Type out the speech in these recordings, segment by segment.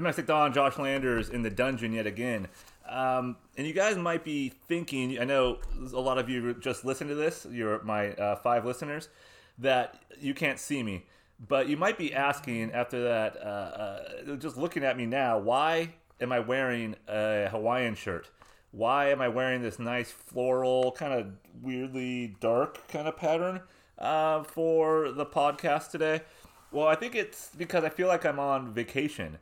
Domestic Don, Josh Landers in the dungeon yet again. Um, and you guys might be thinking, I know a lot of you just listen to this, you're my uh, five listeners, that you can't see me. But you might be asking after that, uh, uh, just looking at me now, why am I wearing a Hawaiian shirt? Why am I wearing this nice floral, kind of weirdly dark kind of pattern uh, for the podcast today? Well, I think it's because I feel like I'm on vacation.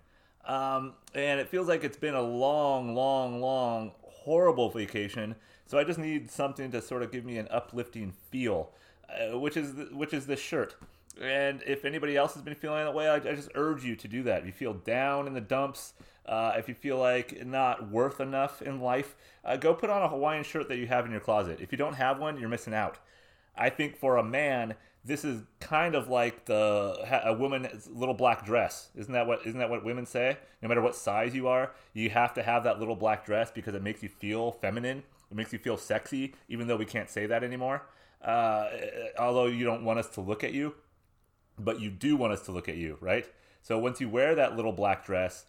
Um, and it feels like it's been a long, long, long, horrible vacation. So I just need something to sort of give me an uplifting feel, uh, which is which is this shirt. And if anybody else has been feeling that way, I, I just urge you to do that. If you feel down in the dumps, uh, if you feel like not worth enough in life, uh, go put on a Hawaiian shirt that you have in your closet. If you don't have one, you're missing out. I think for a man, this is kind of like the a woman's little black dress. Isn't that what isn't that what women say? No matter what size you are, you have to have that little black dress because it makes you feel feminine. It makes you feel sexy, even though we can't say that anymore. Uh, although you don't want us to look at you, but you do want us to look at you, right? So once you wear that little black dress,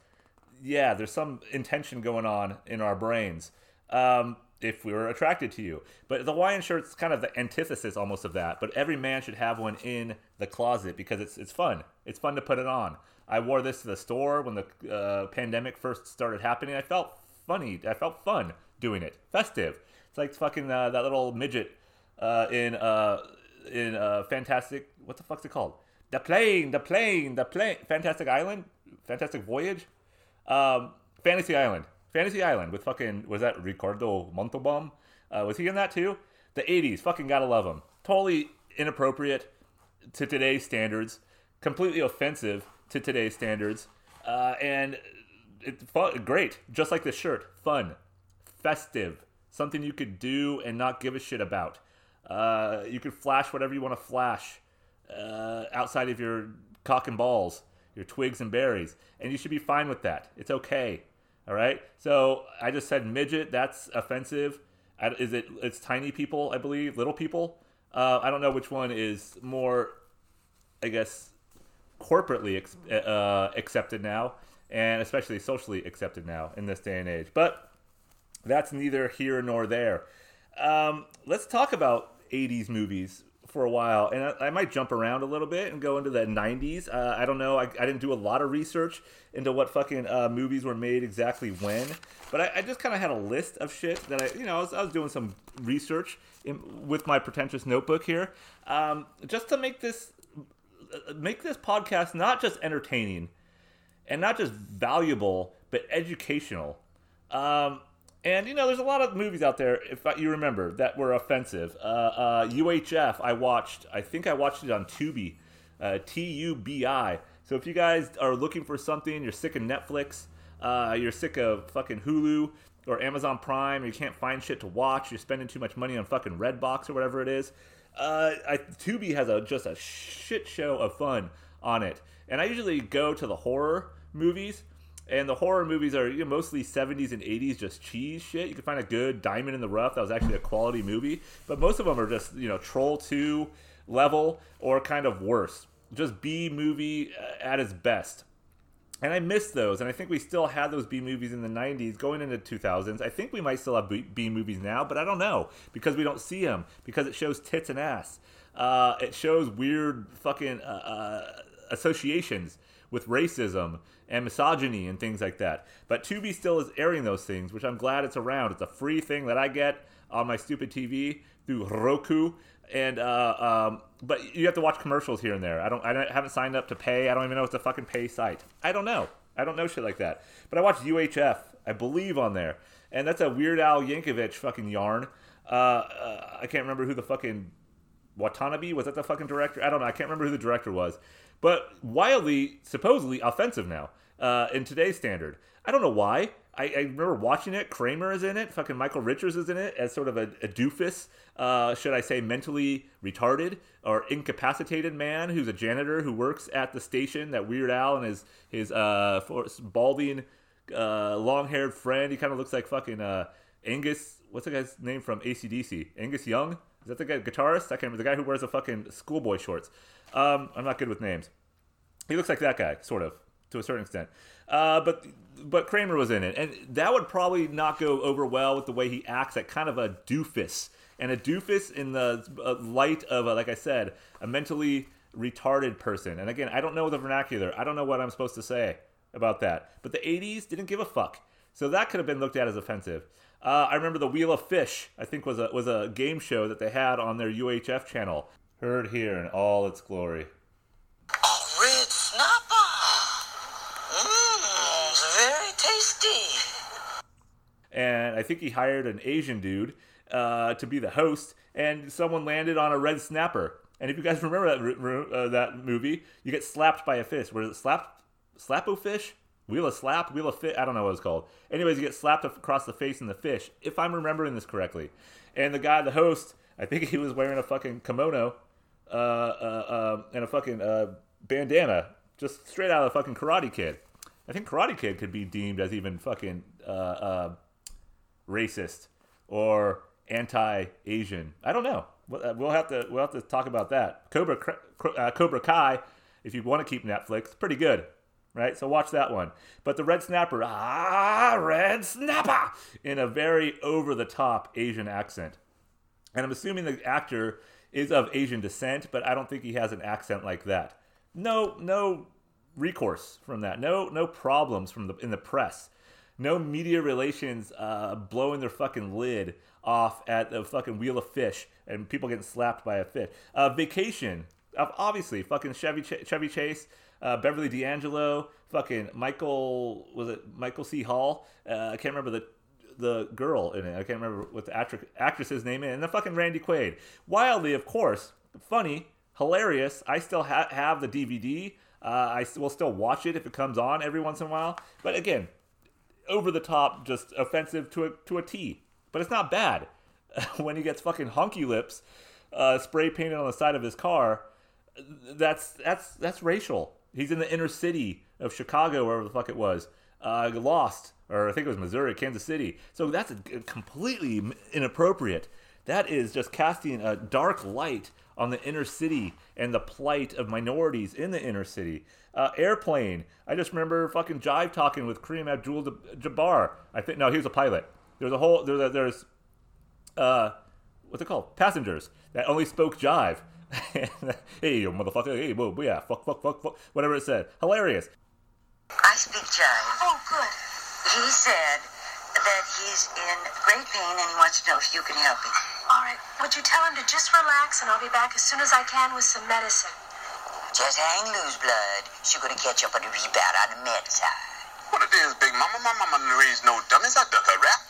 yeah, there's some intention going on in our brains. Um, if we were attracted to you. But the Hawaiian shirt's kind of the antithesis almost of that. But every man should have one in the closet because it's it's fun. It's fun to put it on. I wore this to the store when the uh, pandemic first started happening. I felt funny. I felt fun doing it. Festive. It's like fucking uh, that little midget uh, in uh, in uh, Fantastic. What the fuck's it called? The plane. The plane. The plane. Fantastic Island. Fantastic Voyage. Um, Fantasy Island. Fantasy Island with fucking was that Ricardo Montalban? Uh, was he in that too? The '80s, fucking gotta love him. Totally inappropriate to today's standards, completely offensive to today's standards, uh, and it's fun, great. Just like this shirt, fun, festive, something you could do and not give a shit about. Uh, you could flash whatever you want to flash uh, outside of your cock and balls, your twigs and berries, and you should be fine with that. It's okay. All right. So I just said midget. That's offensive. Is it? It's tiny people, I believe, little people. Uh, I don't know which one is more, I guess, corporately uh, accepted now, and especially socially accepted now in this day and age. But that's neither here nor there. Um, let's talk about 80s movies for a while, and I, I, might jump around a little bit and go into the 90s. Uh, I don't know. I, I, didn't do a lot of research into what fucking uh, movies were made exactly when, but I, I just kind of had a list of shit that I, you know, I was, was doing some research in, with my pretentious notebook here, um, just to make this make this podcast not just entertaining and not just valuable, but educational. Um, and you know, there's a lot of movies out there, if you remember, that were offensive. Uh, uh, UHF, I watched. I think I watched it on Tubi, uh, T U B I. So if you guys are looking for something, you're sick of Netflix, uh, you're sick of fucking Hulu or Amazon Prime, or you can't find shit to watch, you're spending too much money on fucking Redbox or whatever it is. Uh, I, Tubi has a just a shit show of fun on it, and I usually go to the horror movies and the horror movies are you know, mostly 70s and 80s, just cheese shit. You can find a good Diamond in the Rough that was actually a quality movie, but most of them are just you know Troll 2 level or kind of worse, just B movie uh, at its best. And I miss those, and I think we still had those B movies in the 90s going into 2000s. I think we might still have B movies now, but I don't know because we don't see them because it shows tits and ass. Uh, it shows weird fucking uh, uh associations with racism and misogyny and things like that. But Tubi still is airing those things, which I'm glad it's around. It's a free thing that I get on my stupid TV through Roku. And uh, um, but you have to watch commercials here and there. I don't. I, haven't signed up to pay. I don't even know it's a fucking pay site. I don't know. I don't know shit like that. But I watch UHF. I believe on there, and that's a Weird Al Yankovic fucking yarn. Uh, uh, I can't remember who the fucking Watanabe was that the fucking director? I don't know. I can't remember who the director was, but wildly, supposedly offensive now uh, in today's standard. I don't know why. I, I, remember watching it. Kramer is in it. Fucking Michael Richards is in it as sort of a, a doofus, uh, should I say, mentally retarded or incapacitated man who's a janitor who works at the station that Weird Al and his his uh, balding, uh, long-haired friend. He kind of looks like fucking uh, Angus. What's the guy's name from ACDC? Angus Young. Is that the guy guitarist? I can't remember. The guy who wears the fucking schoolboy shorts. Um, I'm not good with names. He looks like that guy, sort of. To a certain extent. Uh, but but Kramer was in it, and that would probably not go over well with the way he acts at kind of a doofus, and a doofus in the uh, light of, a, like I said, a mentally retarded person. And again, I don't know the vernacular. I don't know what I'm supposed to say about that. But the 80s didn't give a fuck, so that could have been looked at as offensive. Uh, I remember the Wheel of Fish. I think was a was a game show that they had on their UHF channel. Heard here in all its glory. A red snapper. Mmm, it's very tasty. And I think he hired an Asian dude uh, to be the host, and someone landed on a red snapper. And if you guys remember that uh, that movie, you get slapped by a fish. Was it slap slappo fish? Wheel of slap, wheel of fit. I don't know what it's called. Anyways, you get slapped across the face in the fish, if I'm remembering this correctly. And the guy, the host, I think he was wearing a fucking kimono uh, uh, uh, and a fucking uh, bandana, just straight out of the fucking Karate Kid. I think Karate Kid could be deemed as even fucking uh, uh, racist or anti-Asian. I don't know. We'll uh, have to we'll have to talk about that. Cobra uh, Cobra Kai, if you want to keep Netflix, pretty good, right? So watch that one. But the Red Snapper, ah, Red Snapper, in a very over-the-top Asian accent. And I'm assuming the actor is of Asian descent, but I don't think he has an accent like that. No, no recourse from that. No, no problems from the in the press. No media relations uh, blowing their fucking lid off at the fucking wheel of fish and people getting slapped by a fish. Uh, vacation, obviously, fucking Chevy Ch- Chevy Chase, uh, Beverly D'Angelo, fucking Michael was it Michael C. Hall? Uh, I can't remember the the girl in it. I can't remember what the actri- actress's name is. And the fucking Randy Quaid. Wildly, of course, funny, hilarious. I still ha- have the DVD. Uh, I will still watch it if it comes on every once in a while. But again, over the top, just offensive to a to a T. But it's not bad when he gets fucking honky lips uh, spray painted on the side of his car. That's that's that's racial. He's in the inner city of Chicago, wherever the fuck it was. Uh, lost, or I think it was Missouri, Kansas City. So that's a, completely inappropriate. That is just casting a dark light on the inner city and the plight of minorities in the inner city. Uh, airplane. I just remember fucking jive talking with Kareem Abdul-Jabbar. I think no, he was a pilot. There's a whole there's a, there's uh what's it called? Passengers that only spoke jive. hey, you motherfucker! Hey, whoa, yeah, fuck, fuck, fuck, fuck, whatever it said. Hilarious. I speak jive. Oh, good. He said that he's in great pain and he wants to know if you can help him. All right. Would you tell him to just relax and I'll be back as soon as I can with some medicine? Just hang loose, blood. She's gonna catch up on the rebound on the med side. What it is, Big Mama? My mama didn't no dummies. I duck her rap.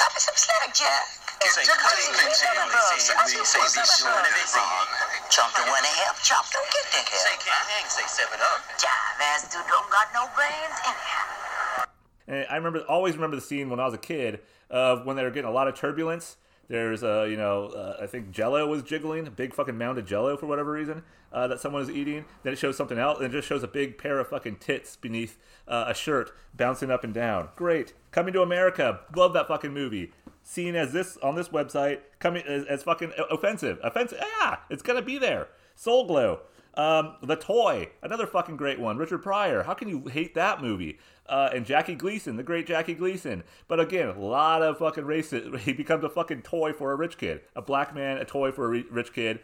Cut me some slack, Jack. Say Just cutting listen things to here, the only girls. saying I we say be sure love. that it's wrong. Chomp don't wanna help, Chomp don't get the help. Say can't hang, say seven up. Jive ass dude don't got no brains anyhow. And I remember, always remember the scene when I was a kid of when they were getting a lot of turbulence. There's, uh, you know, uh, I think Jello was jiggling, a big fucking mound of Jello for whatever reason uh, that someone is eating. Then it shows something else, and it just shows a big pair of fucking tits beneath uh, a shirt bouncing up and down. Great, Coming to America, love that fucking movie. Seen as this on this website, coming as, as fucking offensive, offensive. Yeah, it's gonna be there. Soul Glow, um, The Toy, another fucking great one. Richard Pryor, how can you hate that movie? Uh, and Jackie Gleason, the great Jackie Gleason. But again, a lot of fucking racist. He becomes a fucking toy for a rich kid. A black man, a toy for a re- rich kid.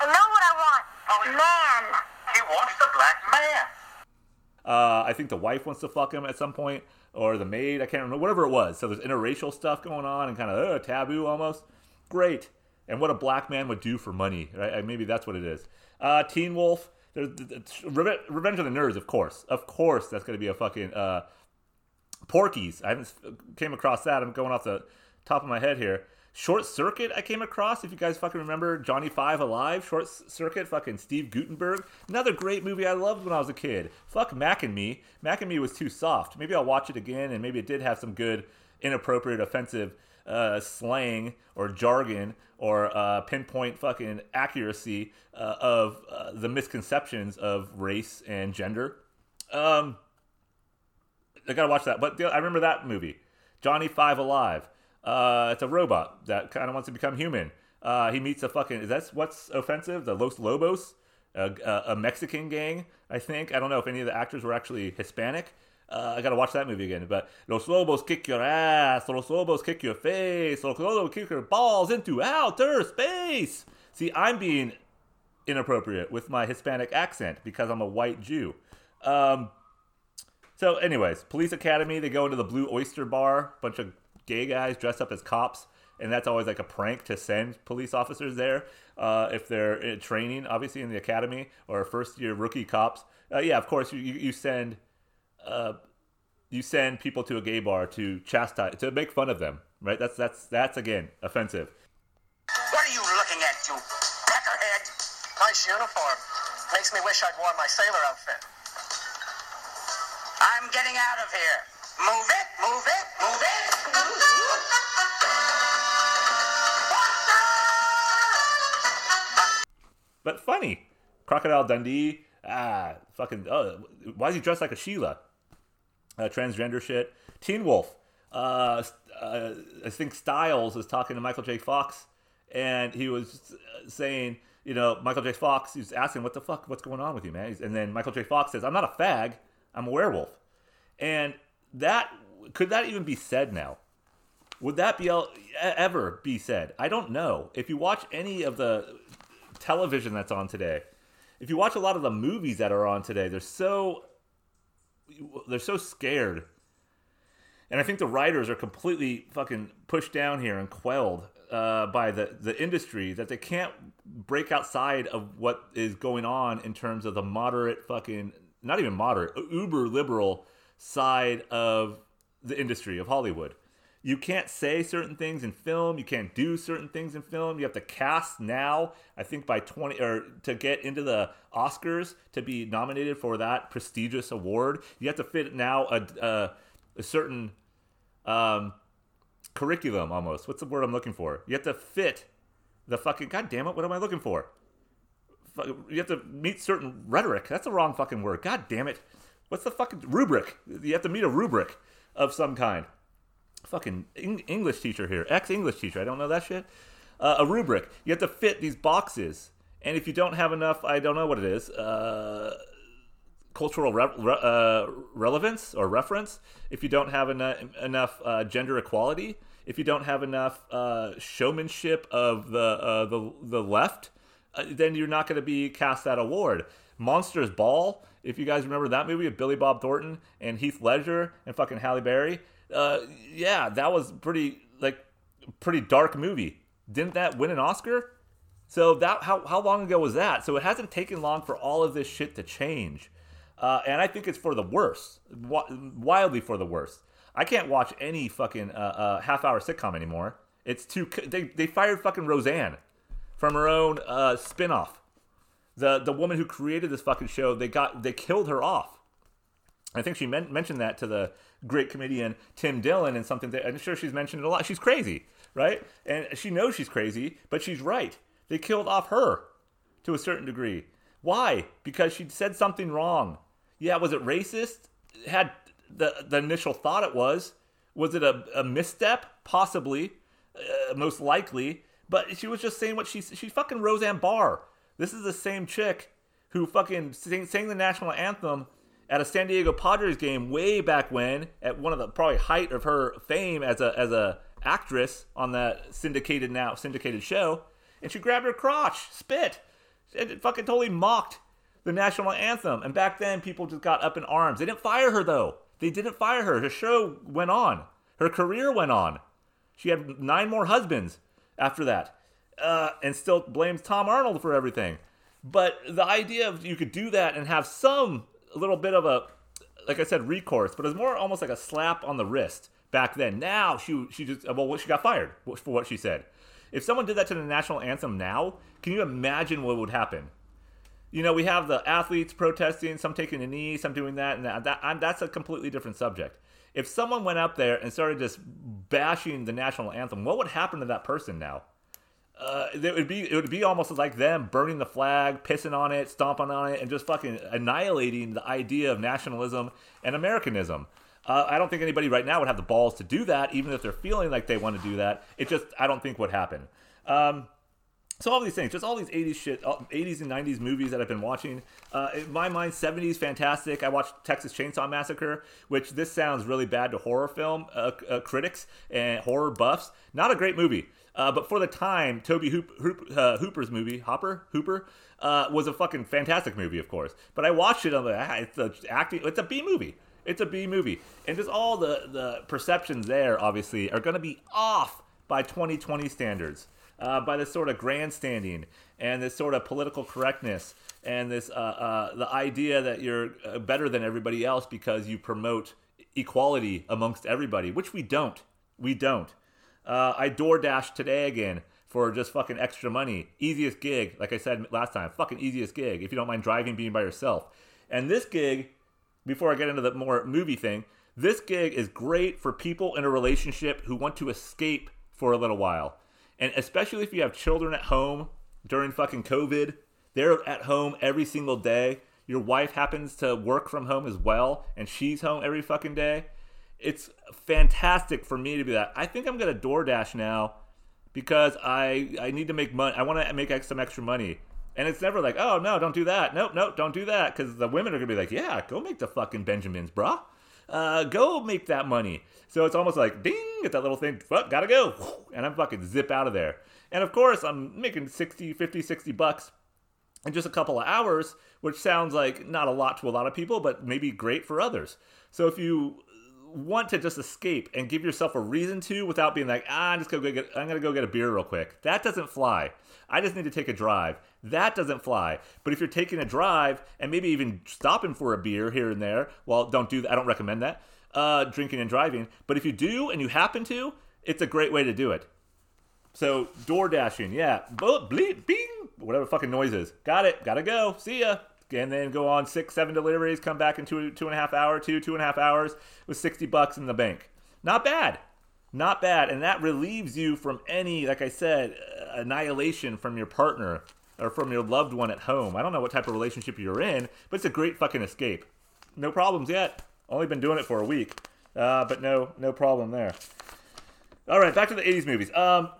I know what I want. Man. He wants the black man. Uh, I think the wife wants to fuck him at some point, or the maid. I can't remember. Whatever it was. So there's interracial stuff going on and kind of uh, taboo almost. Great. And what a black man would do for money, right? Maybe that's what it is. Uh, Teen Wolf. Revenge of the Nerds, of course. Of course, that's going to be a fucking uh, Porky's. I haven't came across that. I'm going off the top of my head here. Short Circuit, I came across. If you guys fucking remember Johnny Five Alive, Short Circuit, fucking Steve Guttenberg. Another great movie I loved when I was a kid. Fuck Mac and Me. Mac and Me was too soft. Maybe I'll watch it again, and maybe it did have some good, inappropriate, offensive uh, slang or jargon or uh, pinpoint fucking accuracy uh, of uh, the misconceptions of race and gender. Um, I gotta watch that. But I remember that movie, Johnny Five Alive. Uh, it's a robot that kind of wants to become human. Uh, he meets a fucking. Is that what's offensive? The Los Lobos. a, a Mexican gang. I think I don't know if any of the actors were actually Hispanic. Uh, I gotta watch that movie again. But Los Lobos kick your ass. Los Lobos kick your face. Los Lobos kick your balls into outer space. See, I'm being inappropriate with my Hispanic accent because I'm a white Jew. Um, so, anyways, Police Academy. They go into the Blue Oyster Bar. Bunch of gay guys dressed up as cops, and that's always like a prank to send police officers there uh, if they're in training, obviously in the academy or first year rookie cops. Uh, yeah, of course you you send uh, you send people to a gay bar to chastise to make fun of them, right? That's that's that's again offensive. What are you looking at, you peckerhead? Nice uniform. Makes me wish I'd worn my sailor outfit. I'm getting out of here. Move it, move it, move it. but funny. Crocodile Dundee, ah, fucking, oh, why is he dressed like a Sheila? Uh, transgender shit. Teen Wolf, uh, uh, I think Stiles was talking to Michael J. Fox, and he was saying, you know, Michael J. Fox, he's asking, what the fuck, what's going on with you, man? And then Michael J. Fox says, I'm not a fag, I'm a werewolf. And that, could that even be said now? Would that be ever be said? I don't know. If you watch any of the television that's on today, if you watch a lot of the movies that are on today, they're so they're so scared. And I think the writers are completely fucking pushed down here and quelled uh, by the, the industry that they can't break outside of what is going on in terms of the moderate fucking, not even moderate, uber liberal side of the industry of Hollywood. You can't say certain things in film. You can't do certain things in film. You have to cast now. I think by twenty or to get into the Oscars to be nominated for that prestigious award, you have to fit now a a, a certain um, curriculum almost. What's the word I'm looking for? You have to fit the fucking. God damn it! What am I looking for? You have to meet certain rhetoric. That's the wrong fucking word. God damn it! What's the fucking rubric? You have to meet a rubric of some kind fucking English teacher here, ex English teacher. I don't know that shit. Uh, a rubric. You have to fit these boxes, and if you don't have enough, I don't know what it is. Uh, cultural re- re- uh, relevance or reference. If you don't have enough enough uh, gender equality, if you don't have enough uh, showmanship of the uh, the the left, then you're not going to be cast that award. Monsters Ball. If you guys remember that movie with Billy Bob Thornton and Heath Ledger and fucking Halle Berry, uh, yeah, that was pretty like pretty dark movie. Didn't that win an Oscar? So that how how long ago was that? So it hasn't taken long for all of this shit to change, uh, and I think it's for the worse, wi- wildly for the worse. I can't watch any fucking uh, uh, half hour sitcom anymore. It's too. They they fired fucking Roseanne from her own uh, spinoff. The the woman who created this fucking show, they got they killed her off. I think she men- mentioned that to the great comedian Tim Dillon and something that I'm sure she's mentioned it a lot. She's crazy, right? And she knows she's crazy, but she's right. They killed off her to a certain degree. Why? Because she said something wrong. Yeah, was it racist? Had the the initial thought it was. Was it a, a misstep? Possibly, uh, most likely. But she was just saying what she she's fucking Roseanne Barr. This is the same chick who fucking sang, sang the national anthem at a San Diego Padres game way back when, at one of the probably height of her fame as a as a actress on that syndicated now syndicated show, and she grabbed her crotch, spit, and fucking totally mocked the national anthem. And back then, people just got up in arms. They didn't fire her though. They didn't fire her. Her show went on. Her career went on. She had nine more husbands after that, uh, and still blames Tom Arnold for everything. But the idea of you could do that and have some little bit of a, like I said, recourse, but it was more almost like a slap on the wrist back then. Now she she just well she got fired for what she said. If someone did that to the national anthem now, can you imagine what would happen? You know, we have the athletes protesting, some taking a knee, some doing that, and that, that that's a completely different subject. If someone went up there and started just bashing the national anthem, what would happen to that person now? Uh, it would be it would be almost like them burning the flag, pissing on it, stomping on it, and just fucking annihilating the idea of nationalism and Americanism. Uh, I don't think anybody right now would have the balls to do that, even if they're feeling like they want to do that. It just I don't think would happen. Um, So all these things, just all these 80s shit, 80s and 90s movies that I've been watching. Uh, in my mind, 70s fantastic. I watched Texas Chainsaw Massacre, which this sounds really bad to horror film uh, uh, critics and horror buffs. Not a great movie, uh, but for the time, Tobe Hoop, Hoop, uh, Hooper's movie, Hopper Hooper, uh, was a fucking fantastic movie, of course. But I watched it. I'm like, ah, it's a acting. It's a B movie. It's a B movie, and just all the the perceptions there, obviously, are going to be off by 2020 standards uh, by this sort of grandstanding and this sort of political correctness and this uh, uh, the idea that you're better than everybody else because you promote equality amongst everybody, which we don't. We don't. Uh, I DoorDash today again for just fucking extra money. Easiest gig, like I said last time, fucking easiest gig if you don't mind driving, being by yourself. And this gig, before I get into the more movie thing, this gig is great for people in a relationship who want to escape for a little while. And especially if you have children at home during fucking COVID, they're at home every single day. Your wife happens to work from home as well, and she's home every fucking day. It's fantastic for me to be that. I think I'm gonna DoorDash now because I I need to make money. I want to make some extra money. And it's never like, oh no, don't do that. Nope, nope, don't do that. Because the women are gonna be like, yeah, go make the fucking Benjamins, brah. Uh, go make that money. So it's almost like, ding, get that little thing, fuck, gotta go. And I'm fucking zip out of there. And of course, I'm making 60, 50, 60 bucks in just a couple of hours, which sounds like not a lot to a lot of people, but maybe great for others. So if you want to just escape and give yourself a reason to without being like, ah, I'm just gonna go get I'm gonna go get a beer real quick. That doesn't fly. I just need to take a drive. That doesn't fly. But if you're taking a drive and maybe even stopping for a beer here and there, well, don't do that. I don't recommend that. Uh, drinking and driving. But if you do and you happen to, it's a great way to do it. So door dashing, yeah, bleep, bing, whatever fucking noise is. Got it. Gotta go. See ya. And then go on six, seven deliveries. Come back in two, two and a half hour, two, two and a half hours with sixty bucks in the bank. Not bad. Not bad. And that relieves you from any, like I said, uh, annihilation from your partner or from your loved one at home. I don't know what type of relationship you're in, but it's a great fucking escape. No problems yet. Only been doing it for a week, uh, but no, no problem there. All right, back to the '80s movies. Um,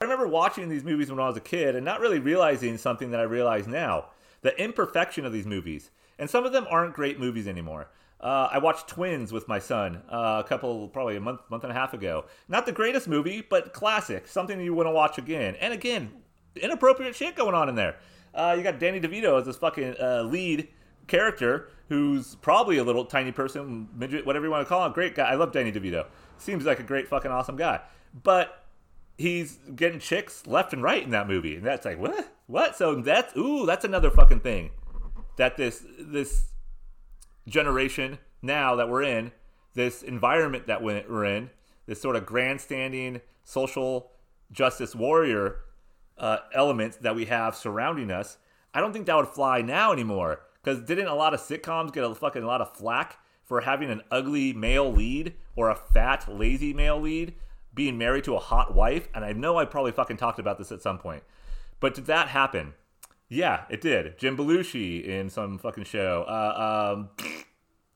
I remember watching these movies when I was a kid and not really realizing something that I realize now the imperfection of these movies. And some of them aren't great movies anymore. Uh, I watched Twins with my son uh, a couple, probably a month, month and a half ago. Not the greatest movie, but classic. Something you want to watch again. And again, inappropriate shit going on in there. Uh, you got Danny DeVito as this fucking uh, lead character who's probably a little tiny person, midget, whatever you want to call him. Great guy. I love Danny DeVito. Seems like a great fucking awesome guy. But he's getting chicks left and right in that movie, and that's like what? What? So that's ooh, that's another fucking thing that this this generation now that we're in, this environment that we're in, this sort of grandstanding social justice warrior uh, element that we have surrounding us. I don't think that would fly now anymore. Because didn't a lot of sitcoms get a fucking lot of flack for having an ugly male lead or a fat, lazy male lead being married to a hot wife? And I know I probably fucking talked about this at some point. But did that happen? Yeah, it did. Jim Belushi in some fucking show. Uh, um,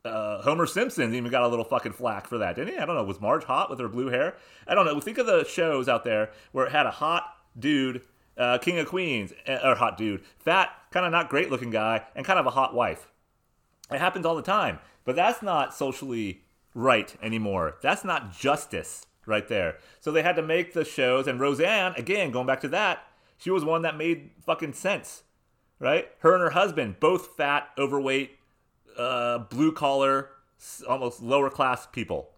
uh, Homer Simpson even got a little fucking flack for that, didn't he? I don't know. Was Marge hot with her blue hair? I don't know. Think of the shows out there where it had a hot dude, uh, King of Queens, uh, or hot dude, fat, kind of not great looking guy, and kind of a hot wife. It happens all the time, but that's not socially right anymore. That's not justice right there. So they had to make the shows, and Roseanne, again, going back to that, she was one that made fucking sense, right? Her and her husband, both fat, overweight, uh, blue collar, almost lower class people,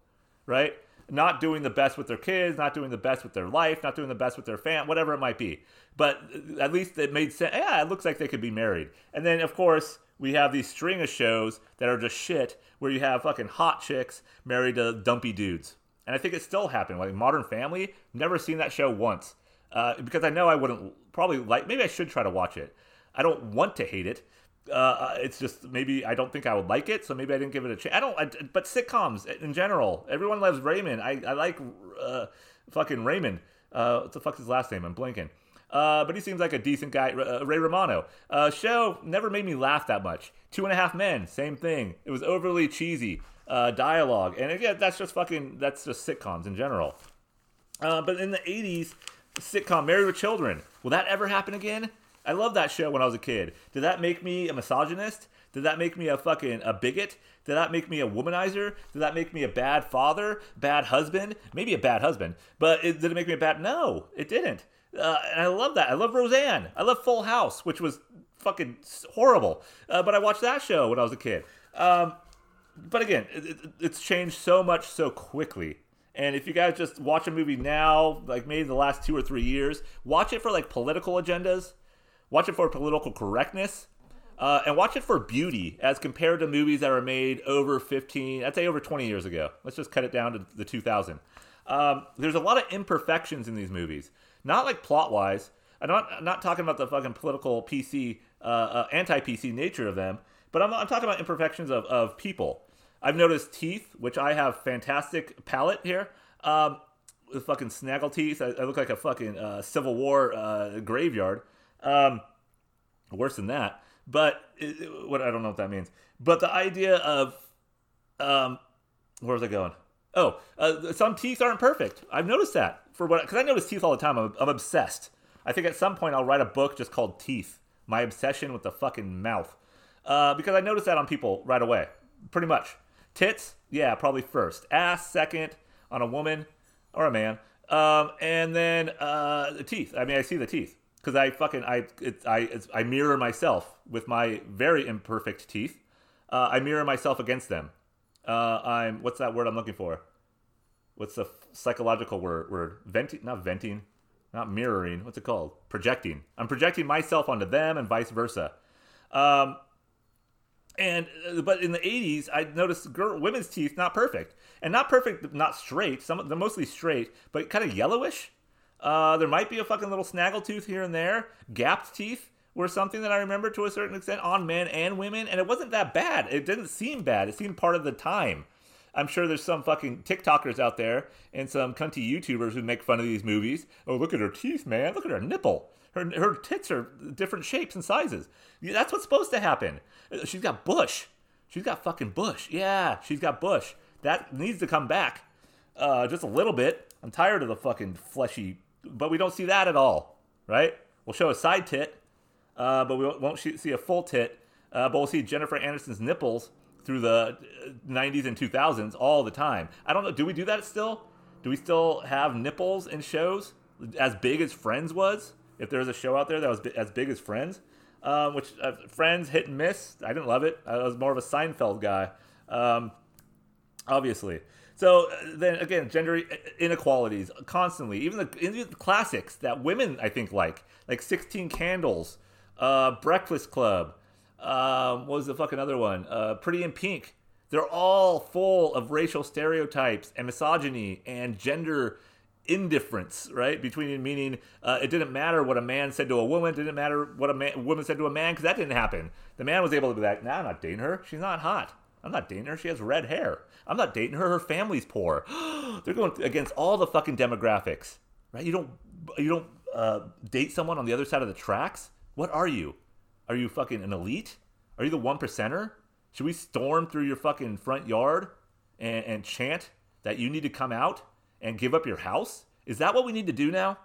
right? Not doing the best with their kids, not doing the best with their life, not doing the best with their fam, whatever it might be. But at least it made sense. Yeah, it looks like they could be married. And then, of course, we have these string of shows that are just shit where you have fucking hot chicks married to dumpy dudes. And I think it still happened. Like Modern Family, never seen that show once. Uh, because I know I wouldn't probably like, maybe I should try to watch it. I don't want to hate it. Uh, it's just maybe I don't think I would like it, so maybe I didn't give it a chance. I don't, I, but sitcoms in general, everyone loves Raymond. I, I like uh, fucking Raymond. Uh, what the fuck's his last name? I'm blanking. Uh, but he seems like a decent guy. Uh, Ray Romano. Uh, show never made me laugh that much. Two and a Half Men, same thing. It was overly cheesy uh, dialogue, and again, that's just fucking. That's just sitcoms in general. Uh, but in the 80s, sitcom Married with Children. Will that ever happen again? I love that show when I was a kid. Did that make me a misogynist? Did that make me a fucking a bigot? Did that make me a womanizer? Did that make me a bad father, bad husband? Maybe a bad husband, but it, did it make me a bad? No, it didn't. Uh, and I love that. I love Roseanne. I love Full House, which was fucking horrible. Uh, but I watched that show when I was a kid. Um, but again, it, it, it's changed so much so quickly. And if you guys just watch a movie now, like maybe the last two or three years, watch it for like political agendas, watch it for political correctness, uh, and watch it for beauty as compared to movies that were made over 15, I'd say over 20 years ago. Let's just cut it down to the 2000. Um, there's a lot of imperfections in these movies, not like plot wise. I'm not, I'm not talking about the fucking political PC, uh, uh, anti PC nature of them, but I'm, I'm talking about imperfections of, of people. I've noticed teeth, which I have fantastic palate here. Um, with fucking snaggle teeth, I, I look like a fucking uh, Civil War uh, graveyard. Um, worse than that. But it, what I don't know what that means. But the idea of um, where was I going? Oh, uh, some teeth aren't perfect. I've noticed that for what because I notice teeth all the time. I'm, I'm obsessed. I think at some point I'll write a book just called Teeth: My Obsession with the Fucking Mouth, uh, because I notice that on people right away. Pretty much, tits, yeah, probably first. Ass second on a woman or a man, um, and then uh, the teeth. I mean, I see the teeth because I fucking I it, I it's, I mirror myself with my very imperfect teeth. Uh, I mirror myself against them. Uh, I'm what's that word I'm looking for? What's the psychological word? Word venting? Not venting, not mirroring. What's it called? Projecting. I'm projecting myself onto them and vice versa. Um, and uh, but in the 80s, I noticed girl, women's teeth not perfect, and not perfect, not straight. Some they're mostly straight, but kind of yellowish. Uh, there might be a fucking little snaggle tooth here and there. Gapped teeth were something that I remember to a certain extent on men and women, and it wasn't that bad. It didn't seem bad. It seemed part of the time. I'm sure there's some fucking TikTokers out there and some cunty YouTubers who make fun of these movies. Oh, look at her teeth, man. Look at her nipple. Her, her tits are different shapes and sizes. That's what's supposed to happen. Uh, She's got bush. She's got fucking bush. Yeah, she's got bush. That needs to come back uh, just a little bit. I'm tired of the fucking fleshy, but we don't see that at all, right? We'll show a side tit, uh, but we won't see a full tit. Uh, but we'll see Jennifer Aniston's nipples through the uh, 90s and 2000s all the time. I don't know. Do we do that still? Do we still have nipples in shows as big as Friends was? If there was a show out there that was as big as Friends, um, which uh, Friends hit and miss. I didn't love it. I was more of a Seinfeld guy. Um, obviously. So uh, then again, gender inequalities constantly. Even the, even the classics that women I think like, like Sixteen Candles, uh, Breakfast Club. Um, what was the fucking other one? Uh, Pretty in Pink. They're all full of racial stereotypes and misogyny and gender indifference, right? Between meaning uh, it didn't matter what a man said to a woman, didn't matter what a man, woman said to a man because that didn't happen. The man was able to be like, "Nah, I'm not dating her. She's not hot. I'm not dating her. She has red hair. I'm not dating her. Her family's poor." They're going against all the fucking demographics, right? You don't you don't uh, date someone on the other side of the tracks. What are you? Are you fucking an elite? Are you the one percenter? Should we storm through your fucking front yard and, and chant that you need to come out and give up your house? Is that what we need to do now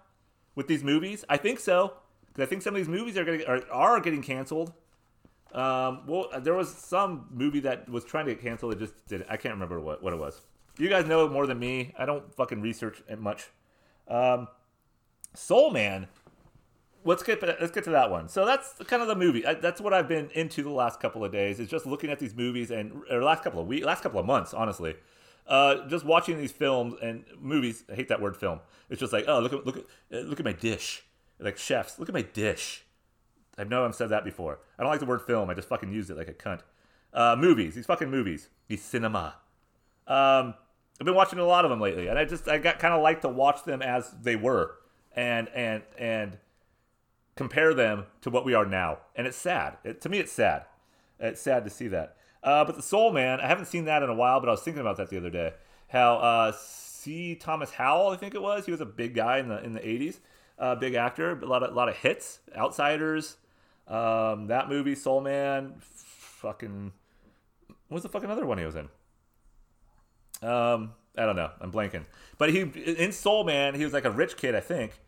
with these movies? I think so because I think some of these movies are getting are, are getting canceled. Um, well, there was some movie that was trying to get canceled. It just did. I can't remember what, what it was. You guys know more than me. I don't fucking research it much. Um, Soul Man. Let's get let's get to that one. So that's kind of the movie. I, that's what I've been into the last couple of days. Is just looking at these movies and or last couple of weeks, last couple of months, honestly. Uh, just watching these films and movies. I hate that word film. It's just like, oh, look at look at look at my dish. Like chefs, look at my dish. I know I've said that before. I don't like the word film. I just fucking used it like a cunt. Uh, movies, these fucking movies, these cinema. Um, I've been watching a lot of them lately, and I just I got kind of like to watch them as they were, and and and compare them to what we are now. And it's sad. It, to me, it's sad. It's sad to see that. Uh, but the Soul Man, I haven't seen that in a while, but I was thinking about that the other day. How uh, C. Thomas Howell, I think it was, he was a big guy in the in the '80s, uh, big actor, a lot of a lot of hits, Outsiders, um, that movie, Soul Man, fucking. What was the fucking other one he was in? Um, I don't know. I'm blanking. But he in Soul Man, he was like a rich kid, I think,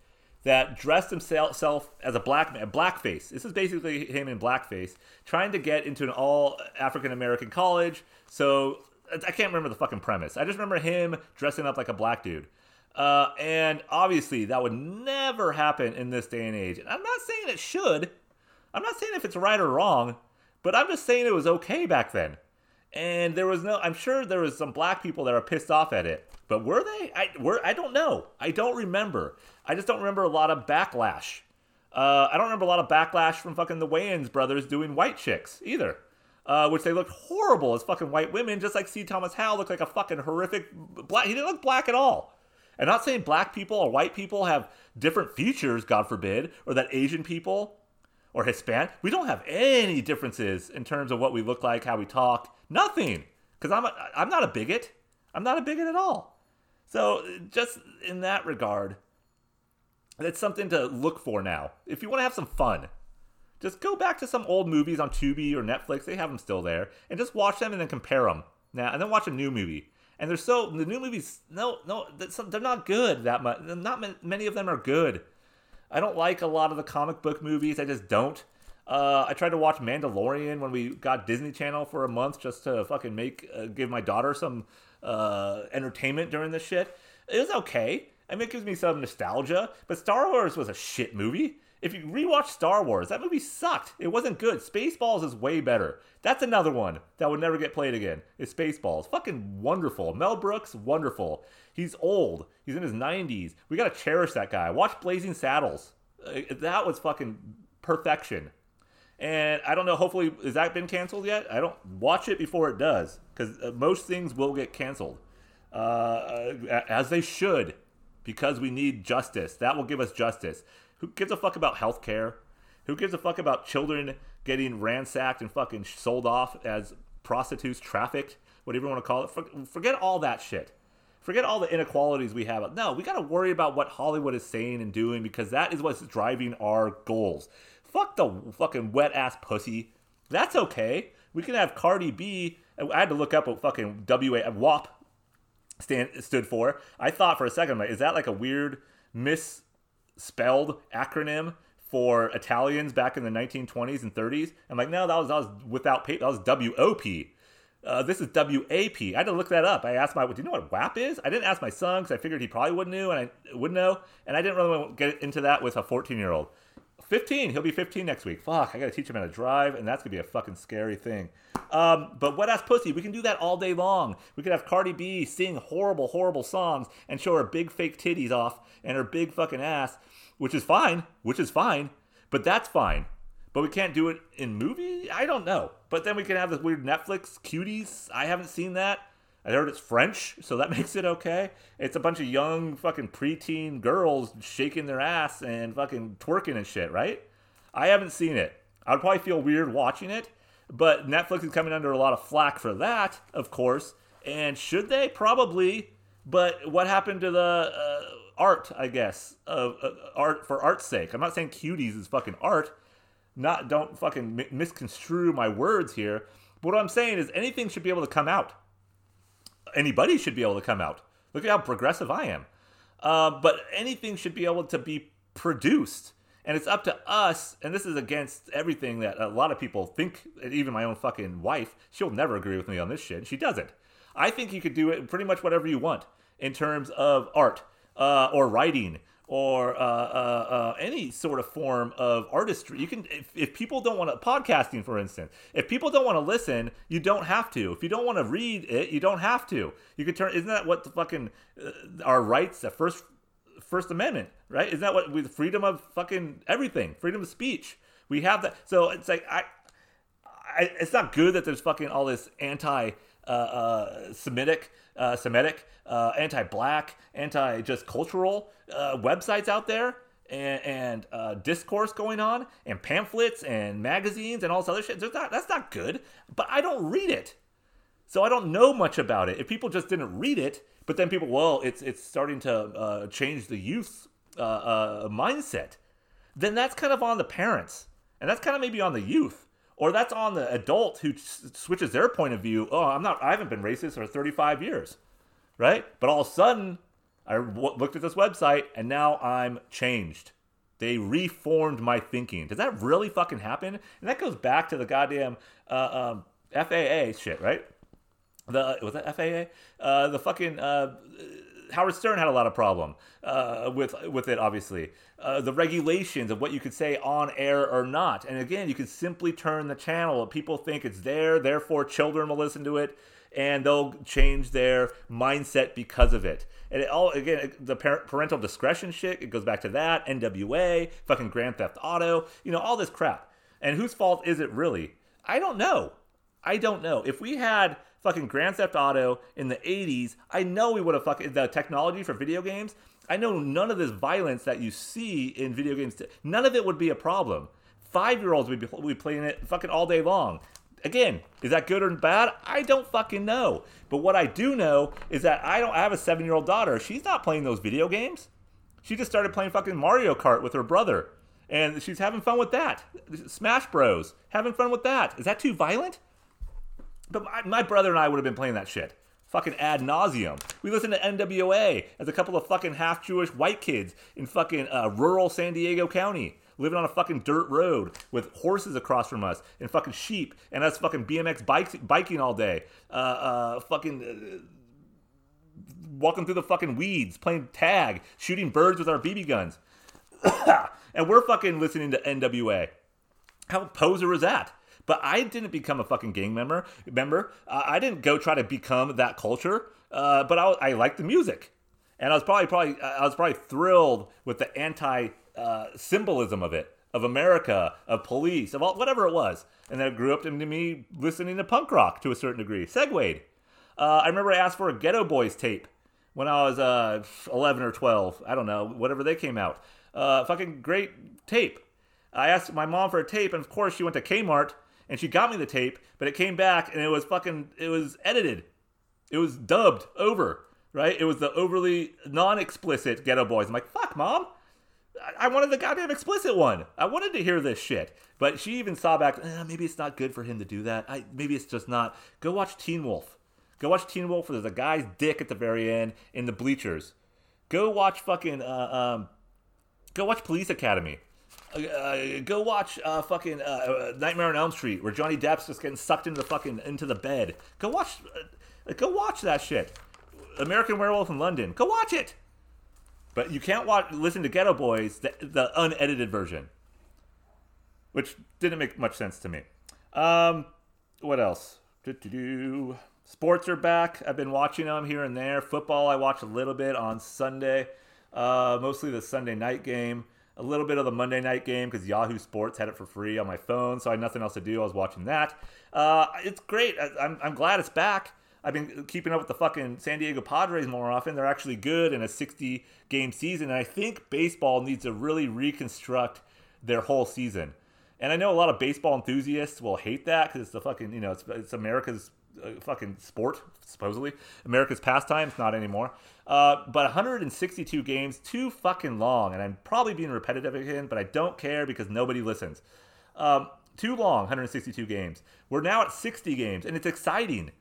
that dressed himself as a black man, blackface. This is basically him in blackface, trying to get into an all African American college. So I can't remember the fucking premise. I just remember him dressing up like a black dude. Uh, and obviously, that would never happen in this day and age. And I'm not saying it should. I'm not saying if it's right or wrong, but I'm just saying it was okay back then. And there was no. I'm sure there was some black people that are pissed off at it. But were they? I were. I don't know. I don't remember. I just don't remember a lot of backlash. Uh, I don't remember a lot of backlash from fucking the Wayans brothers doing white chicks either. Uh, which they looked horrible as fucking white women, just like C. Thomas Howell looked like a fucking horrific black. He didn't look black at all. I'm not saying black people or white people have different features, God forbid, or that Asian people or Hispanic. We don't have any differences in terms of what we look like, how we talk. Nothing. Because I'm, I'm not a bigot. I'm not a bigot at all. So, just in that regard, it's something to look for now. If you want to have some fun, just go back to some old movies on Tubi or Netflix. They have them still there, and just watch them and then compare them. Now, and then watch a new movie. And they're so the new movies. No, no, they're not good that much. Not many of them are good. I don't like a lot of the comic book movies. I just don't. Uh, I tried to watch Mandalorian when we got Disney Channel for a month just to fucking make uh, give my daughter some uh, entertainment during this shit. It was okay. I mean, it gives me some nostalgia. But Star Wars was a shit movie. If you rewatch Star Wars, that movie sucked. It wasn't good. Spaceballs is way better. That's another one that would never get played again. Is Spaceballs. Fucking wonderful. Mel Brooks, wonderful. He's old. He's in his 90s. We gotta cherish that guy. Watch Blazing Saddles. Uh, that was fucking perfection. And I don't know. Hopefully, has that been canceled yet? I don't watch it before it does, because uh, most things will get canceled, uh, uh, as they should, because we need justice. That will give us justice. Who gives a fuck about healthcare? Who gives a fuck about children getting ransacked and fucking sold off as prostitutes, trafficked, whatever you want to call it? Forget all that shit. Forget all the inequalities we have. No, we got to worry about what Hollywood is saying and doing because that is what's driving our goals. Fuck the fucking wet ass pussy. That's okay. We can have Cardi B. I had to look up what fucking WA WAP stand stood for. I thought for a second, like, is that like a weird misspelled acronym for Italians back in the 1920s and 30s? I'm like, no, that was that was without paper. That was WOP. Uh, this is WAP. I had to look that up. I asked my, do you know what WAP is? I didn't ask my son because I figured he probably wouldn't know, and I wouldn't know, and I didn't really want to get into that with a 14 year old. 15. He'll be 15 next week. Fuck, I gotta teach him how to drive, and that's gonna be a fucking scary thing. Um, but wet ass pussy, we can do that all day long. We could have Cardi B sing horrible, horrible songs and show her big fake titties off and her big fucking ass, which is fine, which is fine, but that's fine. But we can't do it in movie? I don't know. But then we can have this weird Netflix cuties. I haven't seen that. I heard it's French, so that makes it okay. It's a bunch of young fucking preteen girls shaking their ass and fucking twerking and shit, right? I haven't seen it. I would probably feel weird watching it, but Netflix is coming under a lot of flack for that, of course. And should they? Probably. But what happened to the uh, art, I guess, of uh, art for art's sake? I'm not saying cuties is fucking art. Not don't fucking misconstrue my words here. But what I'm saying is anything should be able to come out anybody should be able to come out. Look at how progressive I am. Uh, but anything should be able to be produced. And it's up to us, and this is against everything that a lot of people think, even my own fucking wife, she'll never agree with me on this shit. She doesn't. I think you could do it pretty much whatever you want in terms of art uh, or writing or uh, uh, uh, any sort of form of artistry. You can, if, if people don't want to, podcasting for instance, if people don't want to listen, you don't have to. If you don't want to read it, you don't have to. You could turn, isn't that what the fucking, uh, our rights, the first, First Amendment, right? Isn't that what, with freedom of fucking everything, freedom of speech? We have that. So it's like, I, I it's not good that there's fucking all this anti, uh, uh, Semitic, uh, Semitic, uh, anti-black, anti-just cultural uh, websites out there and, and uh, discourse going on and pamphlets and magazines and all this other shit. Not, that's not good. But I don't read it, so I don't know much about it. If people just didn't read it, but then people, well, it's it's starting to uh, change the youth uh, mindset. Then that's kind of on the parents, and that's kind of maybe on the youth or that's on the adult who switches their point of view. Oh, I'm not. I haven't been racist for 35 years, right? But all of a sudden, I w- looked at this website and now I'm changed. They reformed my thinking. Does that really fucking happen? And that goes back to the goddamn uh, um, FAA shit, right? The was that FAA? Uh, the fucking uh, Howard Stern had a lot of problem uh, with with it. Obviously, uh, the regulations of what you could say on air or not. And again, you can simply turn the channel. People think it's there, therefore children will listen to it, and they'll change their mindset because of it. And it all again, the parent, parental discretion shit. It goes back to that NWA, fucking Grand Theft Auto, you know, all this crap. And whose fault is it really? I don't know. I don't know. If we had fucking Grand Theft Auto in the 80s, I know we would have fucking the technology for video games. I know none of this violence that you see in video games, none of it would be a problem. Five year olds would be, would be playing it fucking all day long. Again, is that good or bad? I don't fucking know. But what I do know is that I don't I have a seven year old daughter. She's not playing those video games. She just started playing fucking Mario Kart with her brother. And she's having fun with that. Smash Bros. Having fun with that. Is that too violent? But my, brother and I would have been playing that shit. Fucking ad nauseum. We listened to NWA as a couple of fucking half Jewish white kids in fucking uh, rural San Diego County, living on a fucking dirt road with horses across from us and fucking sheep, and us fucking BMX bikes, biking all day. Uh, uh, fucking. Uh, walking through the fucking weeds, playing tag, shooting birds with our BB guns. and we're fucking listening to NWA. How poser is that? But I didn't become a fucking gang member. Member, uh, I didn't go try to become that culture. Uh, but I, I liked the music, and I was probably probably I was probably thrilled with the anti uh, symbolism of it, of America, of police, of all, whatever it was. And then it grew up into me listening to punk rock to a certain degree. Segwayed. Uh, I remember I asked for a Geto Boys tape when I was uh, 11 or 12. I don't know, whatever they came out. Uh, fucking great tape. I asked my mom for a tape, and of course she went to Kmart and she got me the tape, but it came back and it was fucking, it was edited. It was dubbed over, right? It was the overly non-explicit Geto Boys. I'm like, fuck, mom. I wanted the goddamn explicit one. I wanted to hear this shit. But she even saw back, eh, maybe it's not good for him to do that. I, maybe it's just not. Go watch Teen Wolf. Go watch Teen Wolf. There's a guy's dick at the very end in the bleachers. Go watch fucking, uh, um, go watch Police Academy. Uh, go watch uh, fucking uh, Nightmare on Elm Street, where Johnny Depp's just getting sucked into the fucking into the bed. Go watch, uh, go watch that shit. American Werewolf in London. Go watch it. But you can't watch, listen to Geto Boys, the, the unedited version, which didn't make much sense to me. Um, what else? Do-do-do. Sports are back. I've been watching them here and there. Football, I watched a little bit on Sunday, uh, mostly the Sunday night game. A little bit of the Monday night game because Yahoo Sports had it for free on my phone, so I had nothing else to do. I was watching that. Uh, it's great. I, I'm, I'm glad it's back. I've been keeping up with the fucking San Diego Padres more often. They're actually good in a 60 game season. And I think baseball needs to really reconstruct their whole season. And I know a lot of baseball enthusiasts will hate that because it's the fucking, you know, it's, it's America's uh, fucking sport, supposedly. America's pastime. It's not anymore. Uh, but 162 games, too fucking long. And I'm probably being repetitive again, but I don't care because nobody listens. Um, too long, 162 games. We're now at 60 games, and it's exciting